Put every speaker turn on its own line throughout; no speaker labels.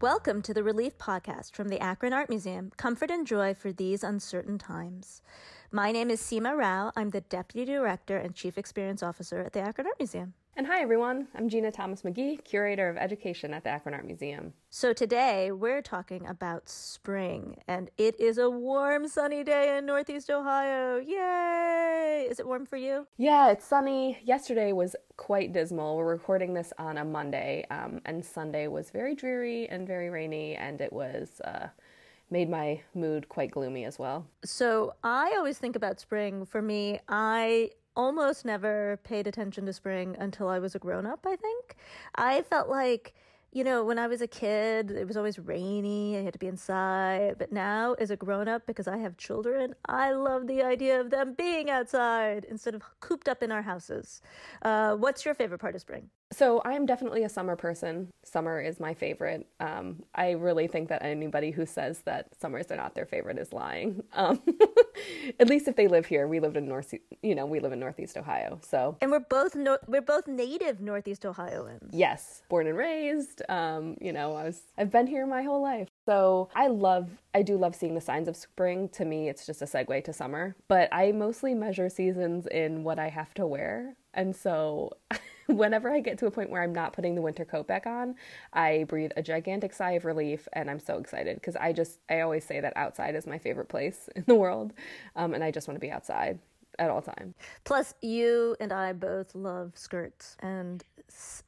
Welcome to the Relief Podcast from the Akron Art Museum. Comfort and joy for these uncertain times. My name is Seema Rao. I'm the Deputy Director and Chief Experience Officer at the Akron Art Museum.
And hi, everyone. I'm Gina Thomas McGee, Curator of Education at the Akron Art Museum.
So today we're talking about spring, and it is a warm, sunny day in Northeast Ohio. Yay! Is it warm for you?
Yeah, it's sunny. Yesterday was quite dismal. We're recording this on a Monday, um, and Sunday was very dreary and very rainy, and it was. Uh, made my mood quite gloomy as well.
So I always think about spring. For me, I almost never paid attention to spring until I was a grown up, I think. I felt like you know, when I was a kid, it was always rainy. I had to be inside. But now, as a grown up, because I have children, I love the idea of them being outside instead of cooped up in our houses. Uh, what's your favorite part of spring?
So I'm definitely a summer person. Summer is my favorite. Um, I really think that anybody who says that summers are not their favorite is lying. Um, at least if they live here. We lived in North, you know, we live in Northeast Ohio. So
and we're both no- we're both native Northeast Ohioans.
Yes, born and raised. Um, you know, I was I've been here my whole life. So I love, I do love seeing the signs of spring. To me, it's just a segue to summer. But I mostly measure seasons in what I have to wear. And so whenever I get to a point where I'm not putting the winter coat back on, I breathe a gigantic sigh of relief and I'm so excited because I just, I always say that outside is my favorite place in the world. Um, and I just want to be outside at all times.
Plus, you and I both love skirts, and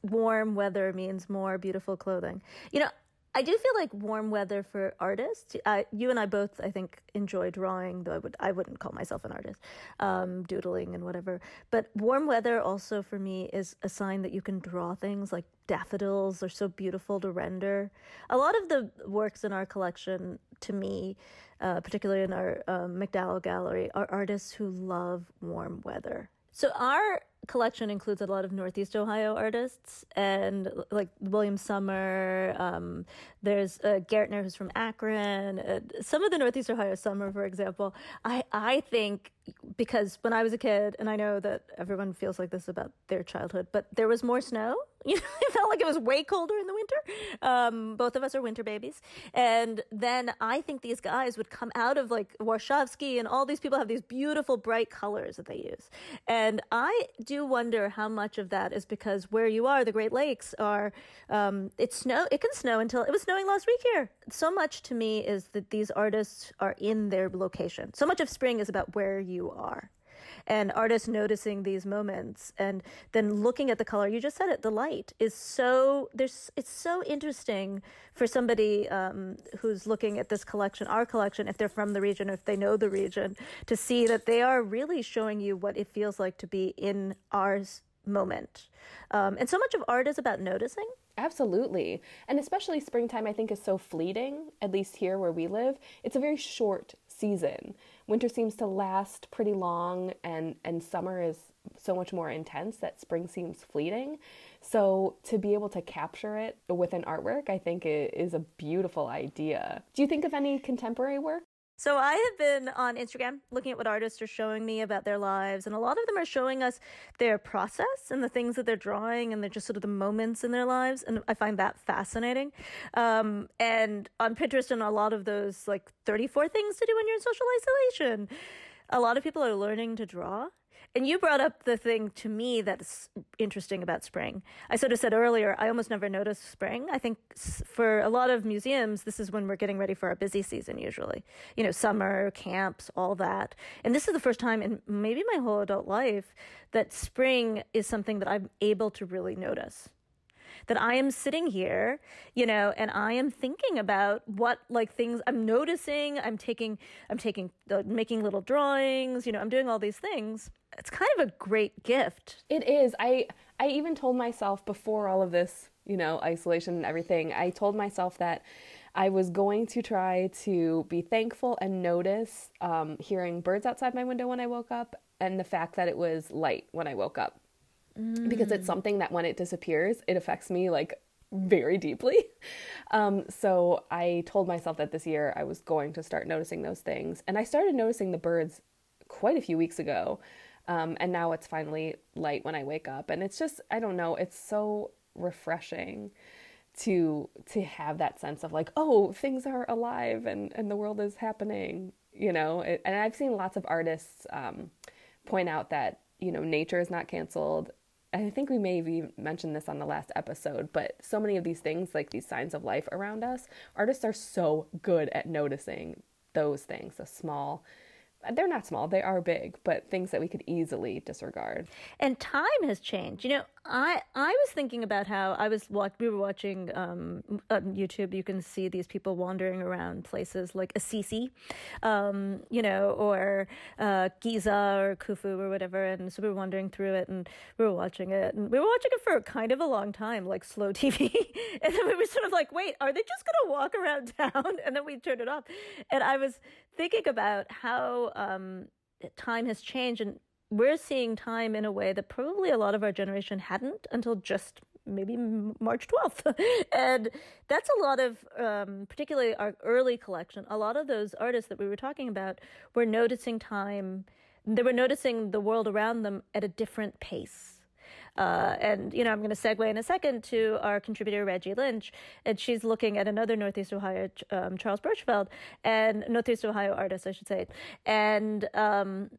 warm weather means more beautiful clothing. You know, I do feel like warm weather for artists. You and I both, I think, enjoy drawing. Though I would, I wouldn't call myself an artist, um, doodling and whatever. But warm weather also for me is a sign that you can draw things like daffodils. are so beautiful to render. A lot of the works in our collection, to me, uh, particularly in our um, MacDowell Gallery, are artists who love warm weather. So our collection includes a lot of Northeast Ohio artists and like William Sommer. Um, there's uh, Gaertner who's from Akron. Uh, some of the Northeast Ohio Sommer, for example. I I think because when I was a kid, and I know that everyone feels like this about their childhood, but there was more snow. You know, it felt like it was way colder in the winter. Um, both of us are winter babies, and then I think these guys would come out of like Warshawsky, and all these people have these beautiful bright colors that they use, and I do wonder how much of that is because where you are, the Great Lakes are, um, it snow. It can snow until it was snowing last week here. So much to me is that these artists are in their location. So much of spring is about where you are and artists noticing these moments and then looking at the color you just said it the light is so there's it's so interesting for somebody um, who's looking at this collection our collection if they're from the region if they know the region to see that they are really showing you what it feels like to be in our moment um, and so much of art is about noticing
Absolutely. And especially springtime, I think, is so fleeting, at least here where we live. It's a very short season. Winter seems to last pretty long, and, and summer is so much more intense that spring seems fleeting. So to be able to capture it with an artwork, I think is a beautiful idea. Do you think of any contemporary work?
So I have been on Instagram looking at what artists are showing me about their lives, and a lot of them are showing us their process and the things that they're drawing, and they're just sort of the moments in their lives, and I find that fascinating. Um, and on Pinterest, and a lot of those like 34 things to do when you're in social isolation, a lot of people are learning to draw and you brought up the thing to me that's interesting about spring. I sort of said earlier, I almost never notice spring. I think for a lot of museums, this is when we're getting ready for our busy season, usually. You know, summer, camps, all that. And this is the first time in maybe my whole adult life that spring is something that I'm able to really notice that I am sitting here, you know, and I am thinking about what like things I'm noticing. I'm taking, I'm taking, uh, making little drawings, you know, I'm doing all these things. It's kind of a great gift.
It is. I, I even told myself before all of this, you know, isolation and everything, I told myself that I was going to try to be thankful and notice um, hearing birds outside my window when I woke up and the fact that it was light when I woke up mm. because it's mm. something that when it disappears, it affects me like very deeply. Um, so I told myself that this year I was going to start noticing those things. And I started noticing the birds quite a few weeks ago. Um, and now it's finally light when I wake up. And it's just, I don't know, it's so refreshing to to have that sense of like oh things are alive and and the world is happening you know it, and i've seen lots of artists um, point out that you know nature is not canceled i think we may have even mentioned this on the last episode but so many of these things like these signs of life around us artists are so good at noticing those things the small they're not small they are big but things that we could easily disregard.
And time has changed. You know i i was thinking about how i was watch, we were watching um, on youtube you can see these people wandering around places like assisi um, you know or uh, giza or khufu or whatever and so we were wandering through it and we were watching it and we were watching it for kind of a long time like slow tv and then we were sort of like wait are they just to walk around town? And then we turned it off and i was thinking about how um, time has changed, and we're seeing time in a way that probably a lot of our generation hadn't until just maybe March 12th. and that's a lot of, um, particularly our early collection, a lot of those artists that we were talking about were noticing time, they were noticing the world around them at a different pace. Uh, and, you know, I'm going to segue in a second to our contributor, Reggie Lynch. And she's looking at another Northeast Ohio, um, Charles Burchfield, and Northeast Ohio artist, I should say. And, um,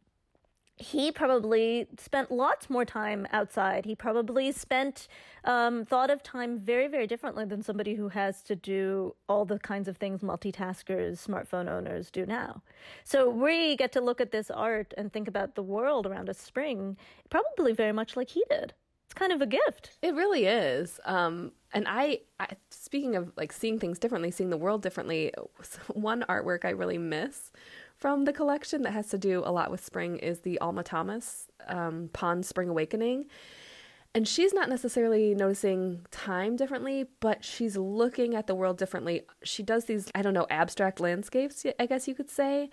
he probably spent lots more time outside. He probably spent um, thought of time very, very differently than somebody who has to do all the kinds of things multitaskers, smartphone owners do now. So we get to look at this art and think about the world around us spring, probably very much like he did it's kind of a gift.
It really is. Um, and I, I, speaking of like seeing things differently, seeing the world differently, one artwork I really miss from the collection that has to do a lot with spring is the Alma Thomas um, Pond Spring Awakening. And she's not necessarily noticing time differently, but she's looking at the world differently. She does these, I don't know, abstract landscapes, I guess you could say.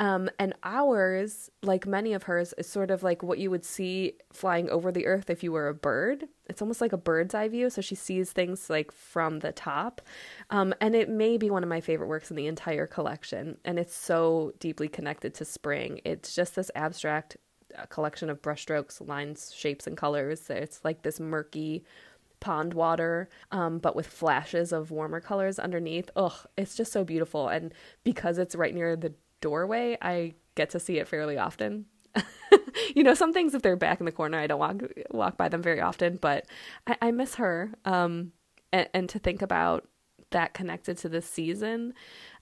Um, and ours, like many of hers, is sort of like what you would see flying over the earth if you were a bird. It's almost like a bird's eye view, so she sees things like from the top. Um, and it may be one of my favorite works in the entire collection. And it's so deeply connected to spring. It's just this abstract uh, collection of brushstrokes, lines, shapes, and colors. It's like this murky pond water, um, but with flashes of warmer colors underneath. Ugh, it's just so beautiful. And because it's right near the doorway, I get to see it fairly often. you know, some things if they're back in the corner, I don't walk walk by them very often, but I, I miss her. Um, and, and, to think about that connected to this season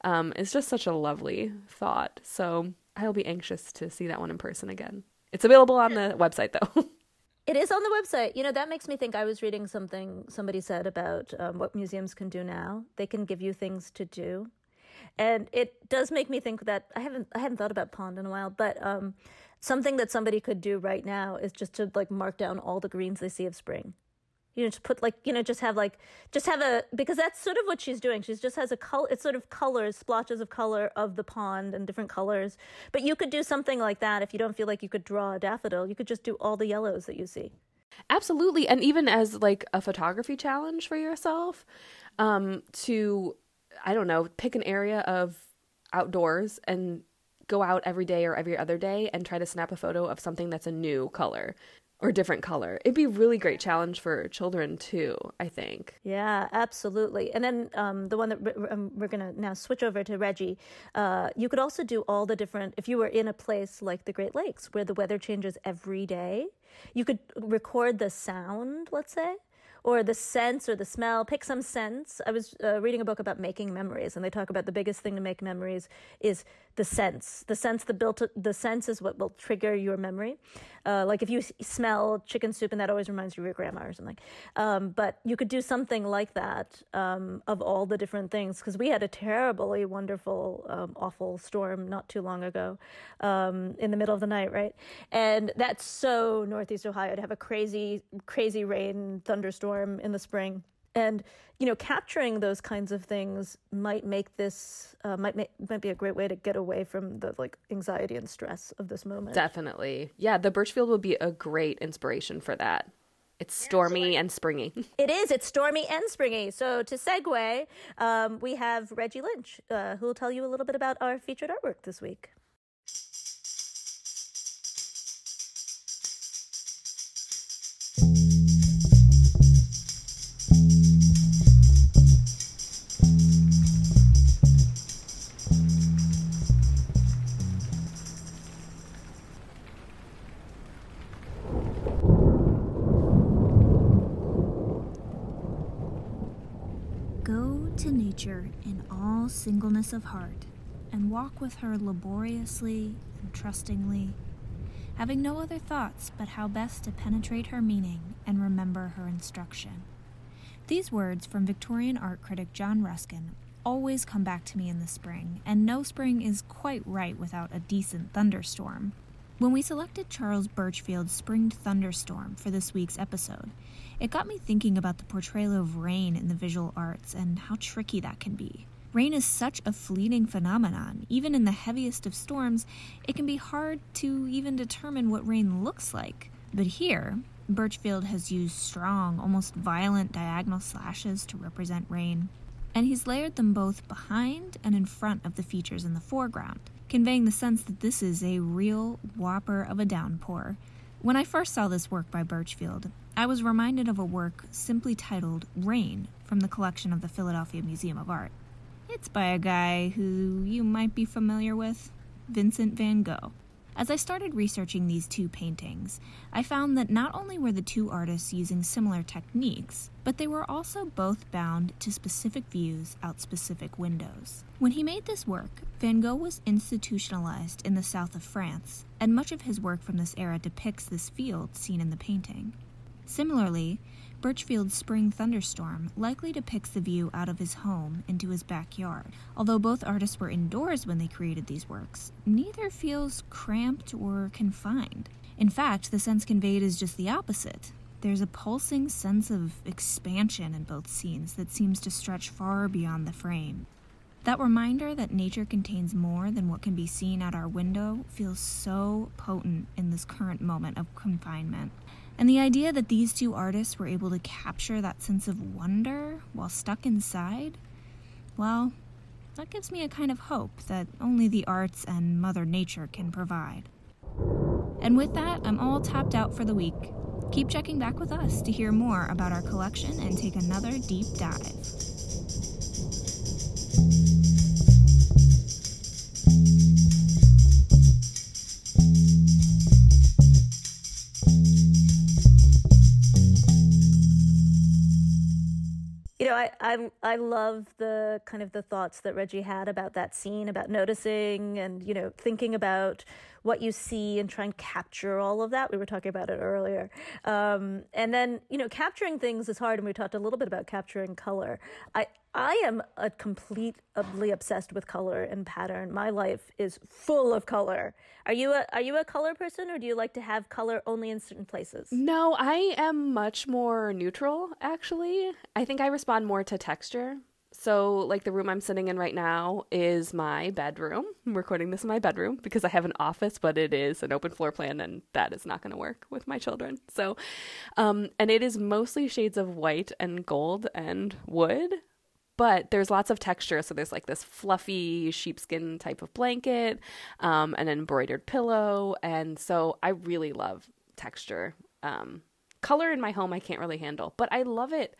um, is just such a lovely thought. So I'll be anxious to see that one in person again. It's available on the website though.
It is on the website. You know, that makes me think I was reading something somebody said about um, what museums can do now. They can give you things to do and it does make me think that I haven't I hadn't thought about pond in a while, but um, something that somebody could do right now is just to like mark down all the greens they see of spring. You know, just put like you know, just have like just have a because that's sort of what she's doing. She just has a color. It's sort of colors, splotches of color of the pond and different colors. But you could do something like that if you don't feel like you could draw a daffodil. You could just do all the yellows that you see.
Absolutely, and even as like a photography challenge for yourself, um, to I don't know, pick an area of outdoors and go out every day or every other day and try to snap a photo of something that's a new color or different color. It'd be a really great challenge for children too, I think.
Yeah, absolutely. And then um, the one that we're, um, we're going to now switch over to Reggie, uh, you could also do all the different, if you were in a place like the Great Lakes where the weather changes every day, you could record the sound, let's say, or the sense or the smell. Pick some sense. I was uh, reading a book about making memories, and they talk about the biggest thing to make memories is the sense. The sense, the built, the sense is what will trigger your memory. Uh, like if you smell chicken soup, and that always reminds you of your grandma or something. Um, but you could do something like that um, of all the different things because we had a terribly wonderful, um, awful storm not too long ago um, in the middle of the night, right? And that's so Northeast Ohio to have a crazy, crazy rain thunderstorm in the spring and you know capturing those kinds of things might make this uh, might make, might be a great way to get away from the like anxiety and stress of this moment
definitely yeah the Burchfield would be a great inspiration for that it's stormy and springy.
It is. It's stormy and springy. So to segue, um, we have Reggie Lynch, uh, who will tell you a little bit about our featured artwork this week.
Singleness of heart and walk with her laboriously and trustingly, having no other thoughts but how best to penetrate her meaning and remember her instruction. These words from Victorian art critic John Ruskin always come back to me in the spring, and no spring is quite right without a decent thunderstorm. When we selected Charles Burchfield's Spring Thunderstorm for this week's episode, it got me thinking about the portrayal of rain in the visual arts and how tricky that can be. Rain is such a fleeting phenomenon. Even in the heaviest of storms, it can be hard to even determine what rain looks like. But here, Burchfield has used strong, almost violent diagonal slashes to represent rain, and he's layered them both behind and in front of the features in the foreground conveying the sense that this is a real whopper of a downpour. When I first saw this work by Burchfield, I was reminded of a work simply titled Rain from the collection of the Philadelphia Museum of Art. It's by a guy who you might be familiar with Vincent van Gogh. As I started researching these two paintings, I found that not only were the two artists using similar techniques, but they were also both bound to specific views out specific windows. When he made this work, Van Gogh was institutionalized in the south of France, and much of his work from this era depicts this field seen in the painting. Similarly, Burchfield's Spring Thunderstorm likely depicts the view out of his home into his backyard. Although both artists were indoors when they created these works, neither feels cramped or confined. In fact, the sense conveyed is just the opposite. There's a pulsing sense of expansion in both scenes that seems to stretch far beyond the frame. That reminder that nature contains more than what can be seen at our window feels so potent in this current moment of confinement. And the idea that these two artists were able to capture that sense of wonder while stuck inside, well, that gives me a kind of hope that only the arts and Mother Nature can provide. And with that, I'm all tapped out for the week. Keep checking back with us to hear more about our collection and take another deep dive.
I, I love the kind of the thoughts that Reggie had about that scene, about noticing and you know thinking about what you see and try and capture all of that. We were talking about it earlier, um, and then you know capturing things is hard, and we talked a little bit about capturing color. I I am a completely obsessed with color and pattern. My life is full of color. Are you a are you a color person or do you like to have color only in certain places?
No, I am much more neutral actually. I think I respond more to texture. So, like the room I'm sitting in right now is my bedroom. I'm recording this in my bedroom because I have an office, but it is an open floor plan, and that is not going to work with my children. So, um, and it is mostly shades of white and gold and wood but there's lots of texture. So there's like this fluffy sheepskin type of blanket, um, an embroidered pillow, and so I really love texture. Um, color in my home I can't really handle, but I love it.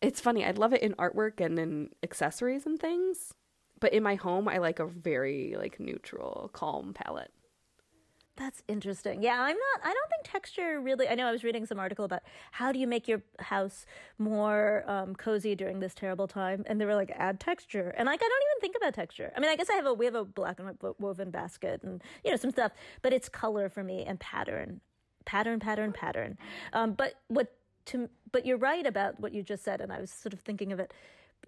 It's funny, I love it in artwork and in accessories and things, but in my home I like a very like neutral, calm palette.
That's interesting. Yeah, I'm not. I don't think texture really. I know I was reading some article about how do you make your house more um, cozy during this terrible time, and they were like, add texture. And like, I don't even think about texture. I mean, I guess I have a we have a black and white woven basket, and you know some stuff, but it's color for me and pattern, pattern, pattern, pattern. Um, but what to? But you're right about what you just said, and I was sort of thinking of it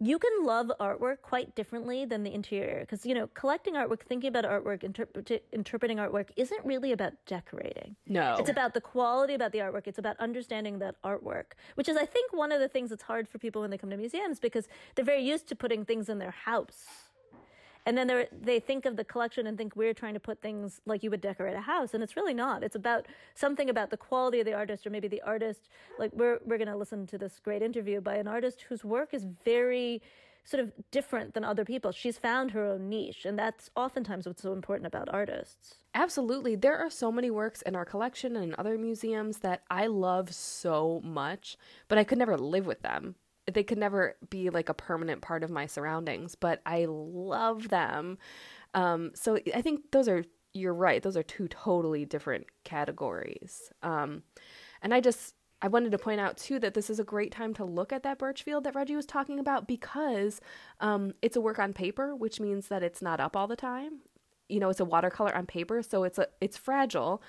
you can love artwork quite differently than the interior because you know collecting artwork thinking about artwork interpret- interpreting artwork isn't really about decorating.
No.
It's about the quality about the artwork. It's about understanding that artwork which is i think one of the things that's hard for people when they come to museums because they're very used to putting things in their house and then they think of the collection and think we're trying to put things like you would decorate a house and it's really not. It's about something about the quality of the artist or maybe the artist like we're we're going to listen to this great interview by an artist whose work is very sort of different than other people. She's found her own niche and that's oftentimes what's so important about artists.
Absolutely. There are so many works in our collection and in other museums that i love so much but i could never live with them they could never be like a permanent part of my surroundings, but I love them. Um, so I think those are you're right. Those are two totally different categories. Um, and I just I wanted to point out too that this is a great time to look at that Burchfield that Reggie was talking about because um, it's a work on paper, which means that it's not up all the time. You know, it's a watercolor on paper, so it's a it's fragile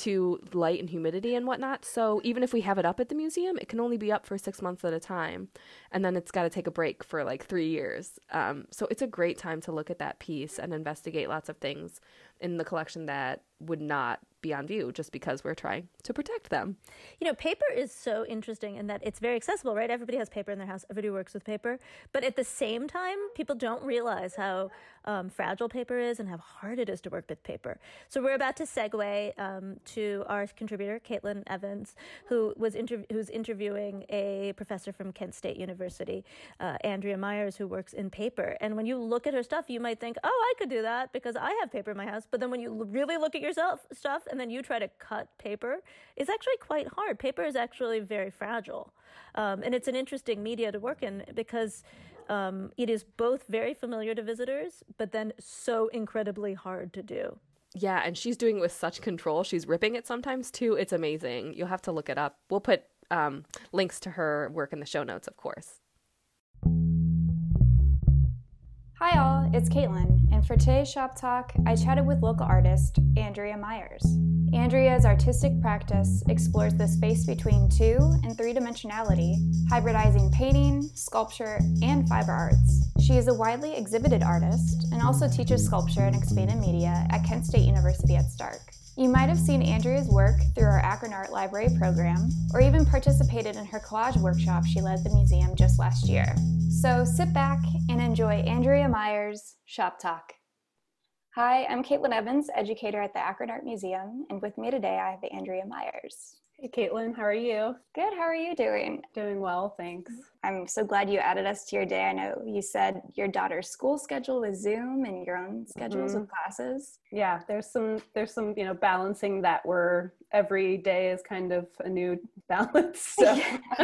to light and humidity and whatnot. So even if we have it up at the museum, it can only be up for six months at a time, and then it's got to take a break for like three years. Um, so it's a great time to look at that piece and investigate lots of things in the collection that would not be on view just because we're trying to protect them.
You know, paper is so interesting in that it's very accessible, right? Everybody has paper in their house, everybody works with paper. But at the same time, people don't realize how um, fragile paper is and how hard it is to work with paper. So we're about to segue um, to our contributor, Caitlin Evans, who was inter- who's interviewing a professor from Kent State University, uh, Andrea Myers, who works in paper. And when you look at her stuff, you might think, oh, I could do that because I have paper in my house. But then when you really look at yourself stuff and then you try to cut paper, it's actually quite hard. Paper is actually very fragile. Um, and it's an interesting media to work in because um, it is both very familiar to visitors, but then so incredibly hard to do.
Yeah, and she's doing it with such control. She's ripping it sometimes too. It's amazing. You'll have to look it up. We'll put um, links to her work in the show notes, of course.
Hi, all, it's Caitlin, and for today's Shop Talk, I chatted with local artist Andrea Myers. Andrea's artistic practice explores the space between two and three dimensionality, hybridizing painting, sculpture, and fiber arts. She is a widely exhibited artist and also teaches sculpture and expanded media at Kent State University at Stark. You might have seen Andrea's work through our Akron Art Library program, or even participated in her collage workshop she led the museum just last year. So sit back and enjoy Andrea Myers' Shop Talk. Hi, I'm Caitlin Evans, educator at the Akron Art Museum, and with me today I have Andrea Myers.
Hey, Caitlin, how are you?
Good, how are you doing?
Doing well, thanks.
I'm so glad you added us to your day. I know you said your daughter's school schedule was Zoom and your own schedules mm-hmm. of classes.
Yeah, there's some there's some, you know, balancing that where every day is kind of a new balance. So.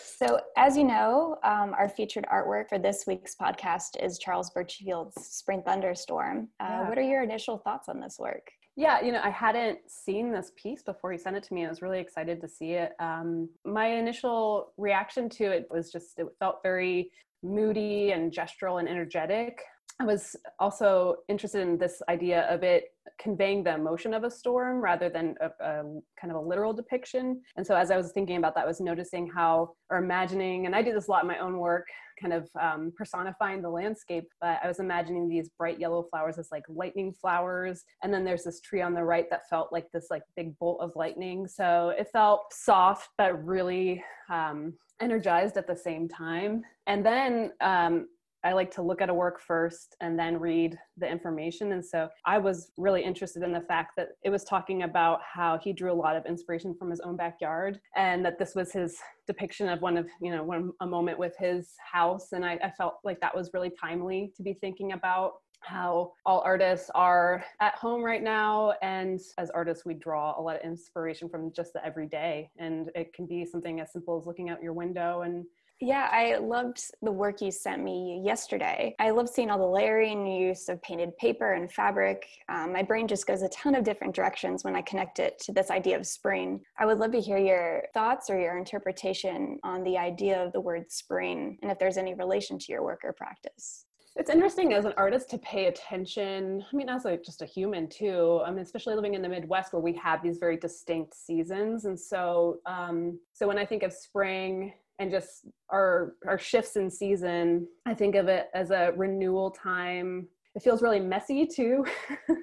So, as you know, um, our featured artwork for this week's podcast is Charles Burchfield's Spring Thunderstorm. Uh, yeah. What are your initial thoughts on this work?
Yeah, you know, I hadn't seen this piece before he sent it to me. I was really excited to see it. Um, my initial reaction to it was just, it felt very moody and gestural and energetic. I was also interested in this idea of it conveying the emotion of a storm rather than a, a, kind of a literal depiction. And so, as I was thinking about that, I was noticing how, or imagining, and I do this a lot in my own work, kind of um, personifying the landscape. But I was imagining these bright yellow flowers as like lightning flowers, and then there's this tree on the right that felt like this like big bolt of lightning. So it felt soft, but really um, energized at the same time. And then um, I like to look at a work first and then read the information. And so I was really interested in the fact that it was talking about how he drew a lot of inspiration from his own backyard and that this was his depiction of one of, you know, one a moment with his house. And I, I felt like that was really timely to be thinking about how all artists are at home right now and as artists we draw a lot of inspiration from just the everyday and it can be something as simple as looking out your window and
yeah, I loved the work you sent me yesterday. I love seeing all the layering use of painted paper and fabric. Um, my brain just goes a ton of different directions when I connect it to this idea of spring. I would love to hear your thoughts or your interpretation on the idea of the word spring and if there's any relation to your work or practice.
It's interesting as an artist to pay attention. I mean, as like just a human too. I mean, especially living in the Midwest where we have these very distinct seasons, and so um, so when I think of spring, and just our our shifts in season i think of it as a renewal time. It feels really messy too.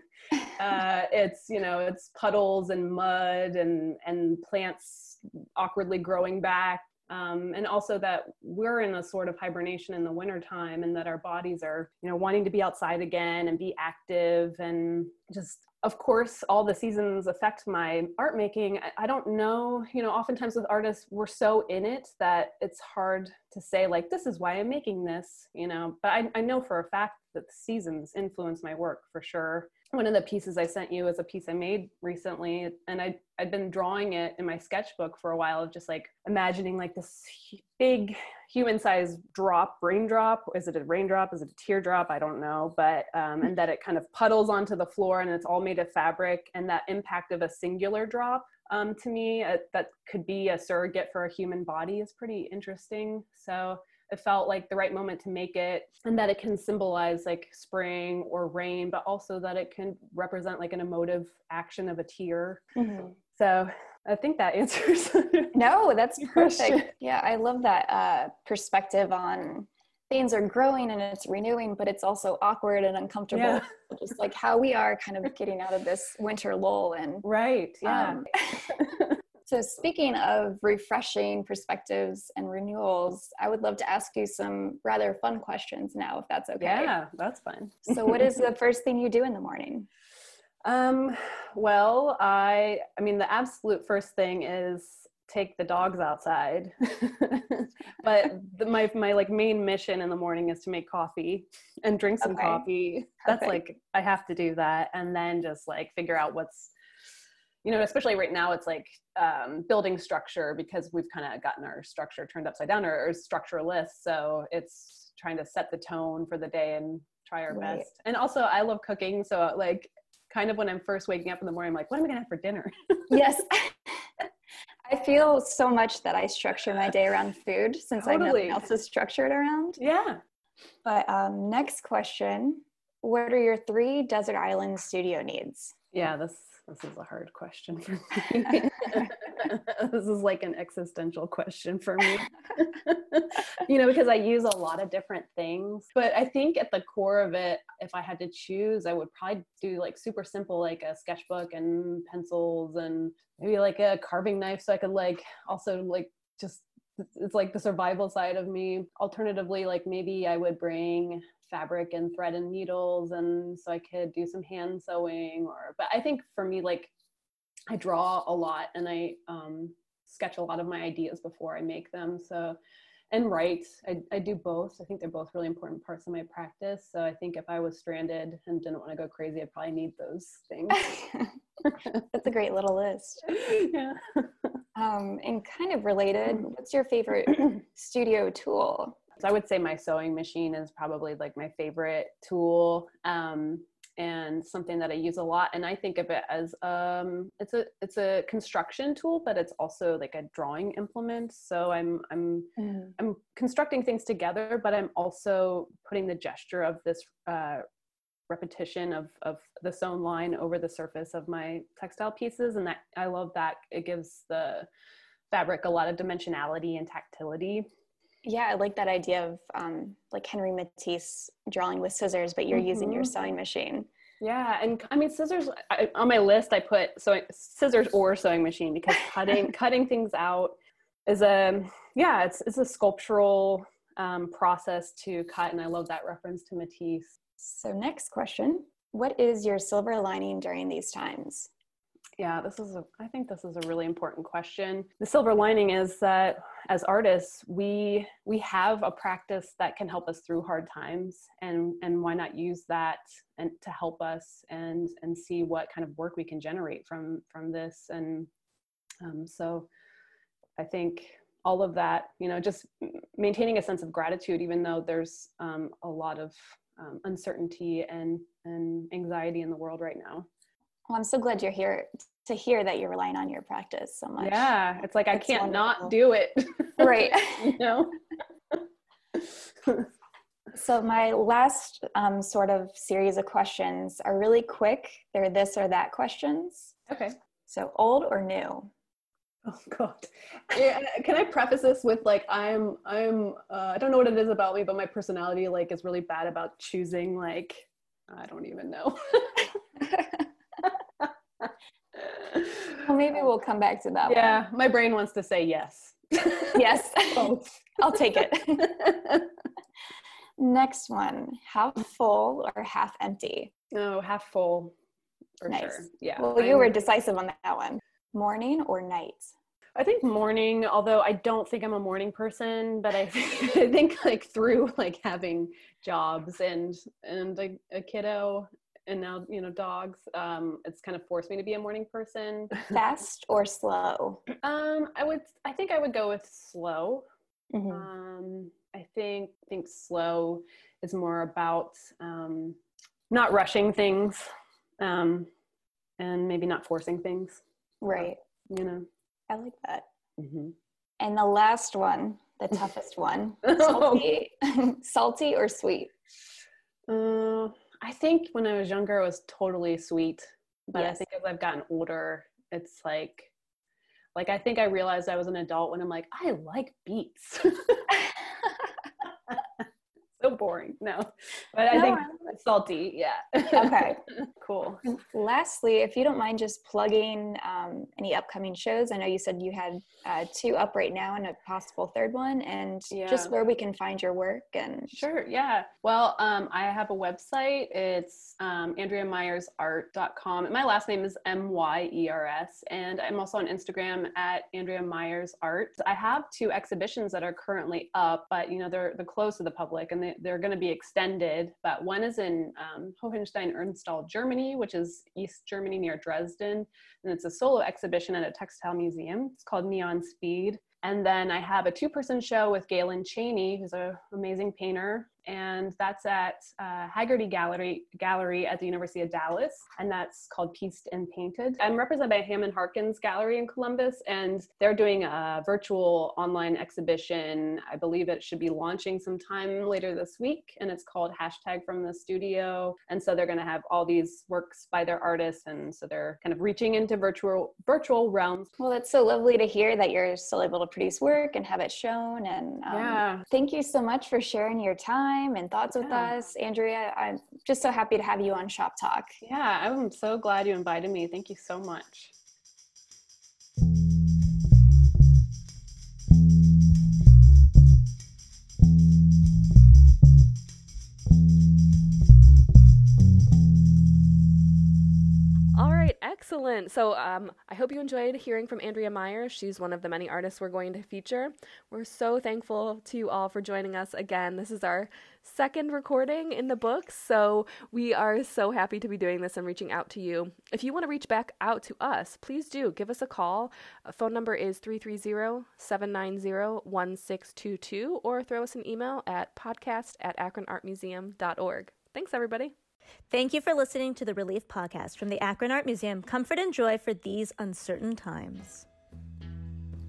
Uh, it's you know it's puddles and mud and and plants awkwardly growing back. Um, and also that we're in a sort of hibernation in the wintertime and that our bodies are you know wanting to be outside again and be active and just of course all the seasons affect my art making. I, don't know you know oftentimes with artists we're so in it that it's hard to say like this is why i'm making this you know? But i, I know for a fact that the seasons influence my work for sure one of the pieces I sent you is a piece I made recently, and I I'd been drawing it in my sketchbook for a while of just like imagining like this big human-sized drop, raindrop. Is it a raindrop? Is it a teardrop? I don't know, but um, and that it kind of puddles onto the floor, and it's all made of fabric, and that impact of a singular drop um, to me uh, that could be a surrogate for a human body is pretty interesting. So it felt like the right moment to make it and that it can symbolize like spring or rain but also that it can represent like an emotive action of a tear. Mm-hmm. so i think that answers
no that's perfect. yeah i love that uh, perspective on things are growing and it's renewing but it's also awkward and uncomfortable. Yeah. just like how we are kind of getting out of this winter lull and
right yeah. um,
So, speaking of refreshing perspectives and renewals, I would love to ask you some rather fun questions now, if that's okay.
Yeah, that's fun.
so, what is the first thing you do in the morning?
Um, well, I, I mean, the absolute first thing is take the dogs outside. but the, my my like main mission in the morning is to make coffee and drink some okay. coffee. That's like I have to do that, and then just like figure out what's you know, especially right now, it's like um, building structure because we've kind of gotten our structure turned upside down or, or structureless. So it's trying to set the tone for the day and try our right. best. And also, I love cooking. So, like, kind of when I'm first waking up in the morning, I'm like, what am I going to have for dinner?
yes. I feel so much that I structure my day around food since totally. I nothing else is structured around.
Yeah.
But um, next question What are your three desert island studio needs?
Yeah, this this is a hard question for me. this is like an existential question for me. you know, because I use a lot of different things. But I think at the core of it, if I had to choose, I would probably do like super simple, like a sketchbook and pencils and maybe like a carving knife so I could like also like just it's like the survival side of me. Alternatively, like maybe I would bring fabric and thread and needles and so i could do some hand sewing or but i think for me like i draw a lot and i um, sketch a lot of my ideas before i make them so and write. I, I do both. I think they're both really important parts of my practice. So i think if i was stranded and didn't want to go crazy i'd probably need those things.
That's a great little list.
Yeah.
Um, and kind of related what's your favorite studio tool?
So I would say my sewing machine is probably like my favorite tool. Um, and something that I use a lot. And I think of it as um, it's a it's a construction tool, but it's also like a drawing implement. So I'm I'm mm. I'm constructing things together, but I'm also putting the gesture of this uh, repetition of of the sewn line over the surface of my textile pieces, and that I love that it gives the fabric a lot of dimensionality and tactility
yeah, I like that idea of um, like Henri Matisse drawing with scissors, but you're mm-hmm. using your mm-hmm. sewing machine.
Yeah, and I mean scissors. I, on my list, I put sewing scissors or sewing machine because cutting cutting things out is a yeah, it's it's a sculptural um, process to cut, and I love that reference to Matisse.
So next question: What is your silver lining during these times?
Yeah, this is a, I think this is a really important question. The silver lining is that as artists, we we have a practice that can help us through hard times and and why not use that and to help us and and see what kind of work we can generate from from this and um, so I think all of that, you know, just maintaining a sense of gratitude, even though there's um, a lot of um, uncertainty and, and anxiety in the world right now.
Well, I'm so glad you're here to hear that you're relying on your practice so much.
Yeah, it's like I can't wonderful. not do it.
right.
you know.
so my last um, sort of series of questions are really quick. They're this or that questions.
Okay.
So old or new?
Oh God. Yeah, can I preface this with like I'm I'm uh, I don't know what it is about me, but my personality like is really bad about choosing like I don't even know.
Well, maybe we'll come back to that
yeah, one. my brain wants to say yes.
yes. I'll take it. Next one. Half full or half empty?
No, half full for
nice.
sure. Yeah.
Well, you I'm, were decisive on that one. Morning or night?
I think morning, although I don't think I'm a morning person, but I, I think like through like having jobs and and a, a kiddo and now you know dogs um it's kind of forced me to be a morning person
fast or slow
um i would i think i would go with slow mm-hmm. um i think think slow is more about um not rushing things um and maybe not forcing things
right
you know.
I like that.
Mm-hmm.
And the last one, the toughest one, salty, salty or sweet?
Uh, I think when I was younger, it was totally sweet, but I think as I've gotten older, it's like, like I think I realized I was an adult when I'm like, I like beets. so boring. No, but I
No,
think
I love it.
salty. Yeah.
Okay.
cool.
Lastly, if you don't mind just plugging um, any upcoming shows, I know you said you had uh, two up right now and a possible third one, and just where we can find your work and
Sure, yeah. Well, um, I have a website. It's um, AndreaMyersArt.com. And my last name is M Y E R S. And I'm also on Instagram at Andrea Myers Art. I have two exhibitions that are currently up, but you know, they're, they're closed to the public and they, they're going to be extended. But one is in um, Hohenstein Ernstthal, Germany, which is East Germany near Dresden. And it's a solo exhibition at a textile museum. It's called Neon Speed. And then I have a two person show with Galen Cheney, who's an amazing painter. And that's at uh, Haggerty Gallery, Gallery at the University of Dallas. And that's called Pieced and Painted. I'm represented by Hammond Harkins Gallery in Columbus. And they're doing a virtual online exhibition. I believe it should be launching sometime later this week. And it's called Hashtag from the Studio. And so they're going to have all these works by their artists. And so they're kind of reaching into virtual virtual realms.
well, that's so lovely to hear that you're still able to produce work and have it shown. And um,
Yeah.
thank you so much for sharing your time and thoughts with us, Andrea. I'm just so happy to have you on Shop Talk.
Yeah, I'm so glad you invited me. Thank you so much.
Excellent. So um, I hope you enjoyed hearing from Andrea Meyer. She's one of the many artists we're going to feature. We're so thankful to you all for joining us again. This is our second recording in the books, so we are so happy to be doing this and reaching out to you. If you want to reach back out to us, please do give us a call. Uh, phone number is 330 790 1622 or throw us an email at podcast at akronartmuseum.org. Thanks, everybody.
Thank you for listening to the Relief Podcast from the Akron Art Museum. Comfort and joy for these uncertain times.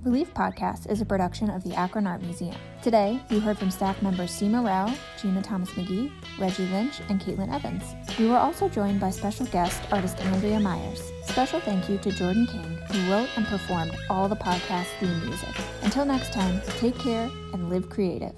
Relief Podcast is a production of the Akron Art Museum. Today, you heard from staff members Seema Rao, Gina Thomas McGee, Reggie Lynch, and Caitlin Evans. We were also joined by special guest artist Andrea Myers. Special thank you to Jordan King, who wrote and performed all the podcast theme music. Until next time, take care and live creative.